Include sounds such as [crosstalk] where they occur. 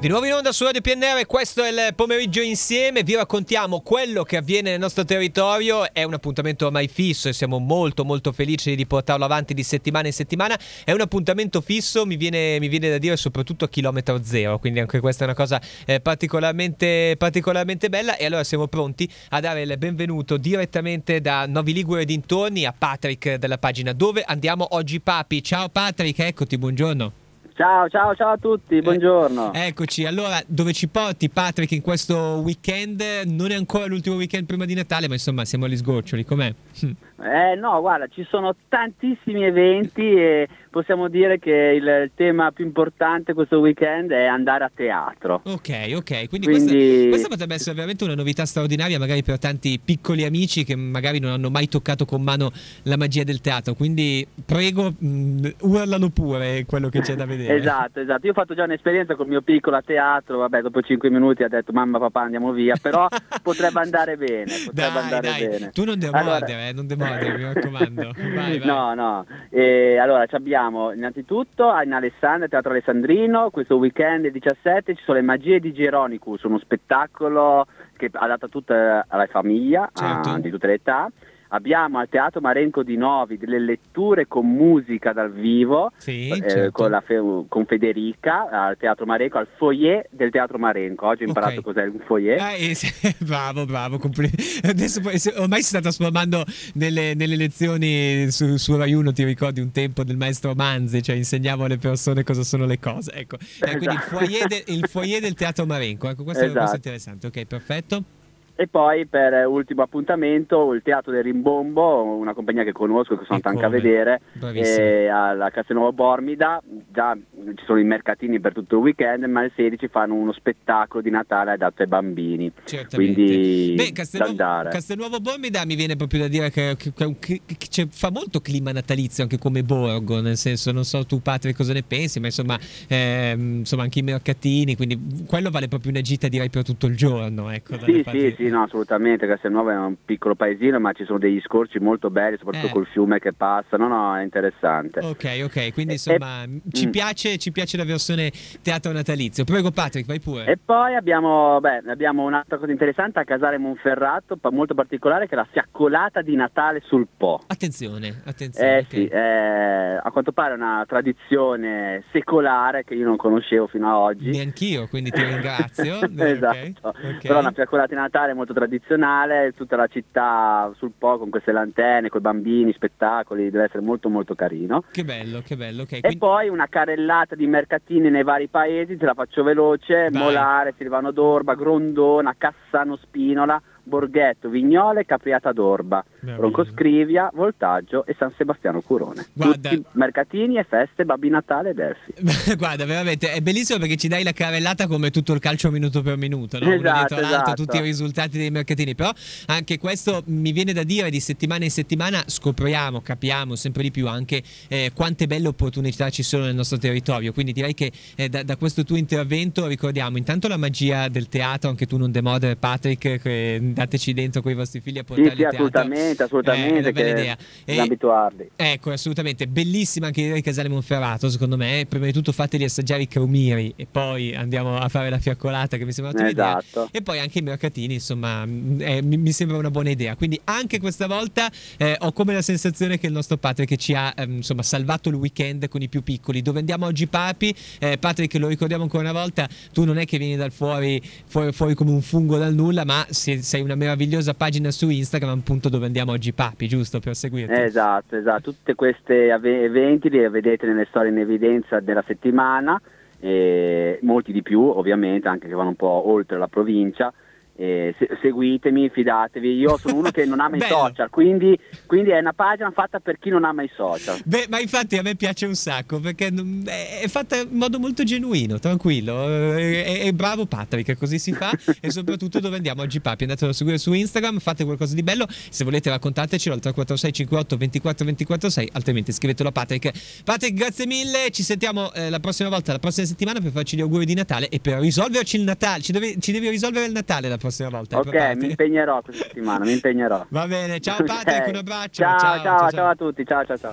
Di nuovo in onda su Radio PNR, questo è il pomeriggio insieme, vi raccontiamo quello che avviene nel nostro territorio, è un appuntamento ormai fisso e siamo molto molto felici di portarlo avanti di settimana in settimana, è un appuntamento fisso, mi viene, mi viene da dire soprattutto a chilometro zero, quindi anche questa è una cosa eh, particolarmente, particolarmente bella. E allora siamo pronti a dare il benvenuto direttamente da Novi Ligure dintorni a Patrick della pagina Dove andiamo oggi papi. Ciao Patrick, eccoti, buongiorno. Ciao, ciao, ciao a tutti, buongiorno. Eh, eccoci, allora dove ci porti Patrick in questo weekend? Non è ancora l'ultimo weekend prima di Natale, ma insomma siamo agli sgoccioli, com'è? Eh no, guarda, ci sono tantissimi eventi e possiamo dire che il, tema più importante questo weekend è andare a teatro. Ok, ok, quindi, quindi... Questa, questa, potrebbe essere veramente una novità straordinaria magari per tanti piccoli amici che magari non hanno mai toccato con mano la magia del teatro, quindi prego, mh, mm, urlano pure quello che c'è da [laughs] vedere. esatto, esatto, io ho fatto già un'esperienza con il mio piccolo a teatro, vabbè dopo 5 minuti ha detto mamma papà andiamo via, però [laughs] potrebbe andare bene, potrebbe dai, andare dai. bene. Tu non devi allora... mordere, eh, non devi mordere, mi raccomando. [laughs] Vai, vai. No, no, e allora abbiamo abbiamo innanzitutto in Alessandria, Teatro Alessandrino, questo weekend 17 ci sono le magie di Geronicus, uno spettacolo che adatto a tutta la famiglia, certo. a, di tutte le età abbiamo al Teatro Marenco di Novi delle letture con musica dal vivo sì, eh, certo. con, fe- con, Federica al Teatro Marenco, al foyer del Teatro Marenco. Oggi ho imparato okay. cos'è un foyer. Eh, eh, [laughs] bravo, bravo. Compl- Adesso ormai si sta trasformando nelle, nelle lezioni su, su Rai 1, ti ricordi un tempo del maestro Manzi, cioè insegniamo alle persone cosa sono le cose. Ecco. Esatto. quindi il foyer, de- il foyer, del Teatro Marenco, ecco, questo, esatto. questo è interessante. Ok, perfetto. E poi per ultimo appuntamento il Teatro del Rimbombo, una compagnia che conosco, che sono andato anche a vedere, alla Castelnuovo Bormida, già ci sono i mercatini per tutto il weekend, ma il 16 fanno uno spettacolo di Natale adatto ai bambini. Certamente. Quindi Beh, Castelnuovo, Castelnuovo Bormida mi viene proprio da dire che, che, che, che, fa molto clima natalizio anche come borgo, nel senso, non so tu Patrick cosa ne pensi, ma insomma, ehm, insomma anche i mercatini, quindi quello vale proprio una gita direi per tutto il giorno. Ecco, sì, sì, sì, no, assolutamente, Castelnuovo è un piccolo paesino, ma ci sono degli scorci molto belli, soprattutto eh. col fiume che passa, no, no, è interessante. Ok, ok, quindi insomma e, ci, mm. piace, ci piace la versione teatro natalizio. Prego Patrick, vai pure. E poi abbiamo, beh, abbiamo un'altra cosa interessante a Casale Monferrato, molto particolare, che è la fiaccolata di Natale sul Po. Attenzione, attenzione. Eh okay. sì, eh, a quanto pare è una tradizione secolare che io non conoscevo fino ad oggi. Neanch'io, quindi ti [laughs] ringrazio. esatto. Okay. però una fiaccolata di Natale molto tradizionale, tutta la città sul Po con queste lanterne, con i bambini, spettacoli, deve essere molto molto carino. Che bello, che bello. Okay, e quindi... poi una carrellata di mercatini nei vari paesi, te la faccio veloce, Vai. Molare, Silvano d'Orba, Grondona, Cassano Spinola, Borghetto, Vignole, Capriata d'Orba, Roncoscrivia, Voltaggio e San Sebastiano Curone. Guarda, Tutti mercatini e feste, Babbi Natale e Delfi. [laughs] Guarda, veramente è bellissimo perché ci dai la carrellata come tutto il calcio minuto per minuto, no? Esatto, esatto. tutti i risultati dei mercatini, però anche questo mi viene da dire di settimana in settimana scopriamo, capiamo sempre di più anche eh, quante belle opportunità ci sono nel nostro territorio, quindi direi che eh, da, da, questo tuo intervento ricordiamo intanto la magia del teatro, anche tu non demodere Patrick, che dateci dentro con i vostri figli a portarli sì, sì, assolutamente, assolutamente. È una bella idea. E, abituarli. Ecco, assolutamente. Bellissima anche l'idea di Casale Monferrato, secondo me. Prima di tutto fateli assaggiare i crumiri e poi andiamo a fare la fiaccolata che mi sembra un'ottima esatto. idea. E poi anche i mercatini, insomma, eh, mi, mi, sembra una buona idea. Quindi anche questa volta eh, ho come la sensazione che il nostro Patrick ci ha eh, insomma, salvato il weekend con i più piccoli. Dove andiamo oggi papi? Eh, Patrick, lo ricordiamo ancora una volta, tu non è che vieni dal fuori, fuori, fuori come un fungo dal nulla, ma sei, sei una meravigliosa pagina su Instagram appunto dove andiamo oggi papi, giusto per seguirti? Esatto, esatto, tutti questi eventi li vedete nelle storie in evidenza della settimana, molti di più ovviamente anche che vanno un po' oltre la provincia eh, se- seguitemi, fidatevi. Io sono uno che non ama [laughs] i social, quindi, quindi, è una pagina fatta per chi non ama i social. Beh, ma infatti a me piace un sacco perché è fatta in modo molto genuino, tranquillo. Eh, è, è bravo Patrick, così si fa. e soprattutto dove andiamo oggi, Papi? Andate a seguire su Instagram, fate qualcosa di bello. Se volete raccontatecelo al 346 58 24 24 6, altrimenti scrivetelo a Patrick. Patrick, grazie mille. Ci sentiamo eh, la prossima volta, la prossima settimana per farci gli auguri di Natale e per risolverci il Natale. Ci, deve, ci devi risolvere il Natale la prossima prossima volta. Ok, mi impegnerò questa settimana, mi impegnerò. [laughs] Va bene, ciao [laughs] Patrick, okay. un abbraccio. Ciao ciao, ciao, ciao, ciao a tutti, ciao ciao ciao.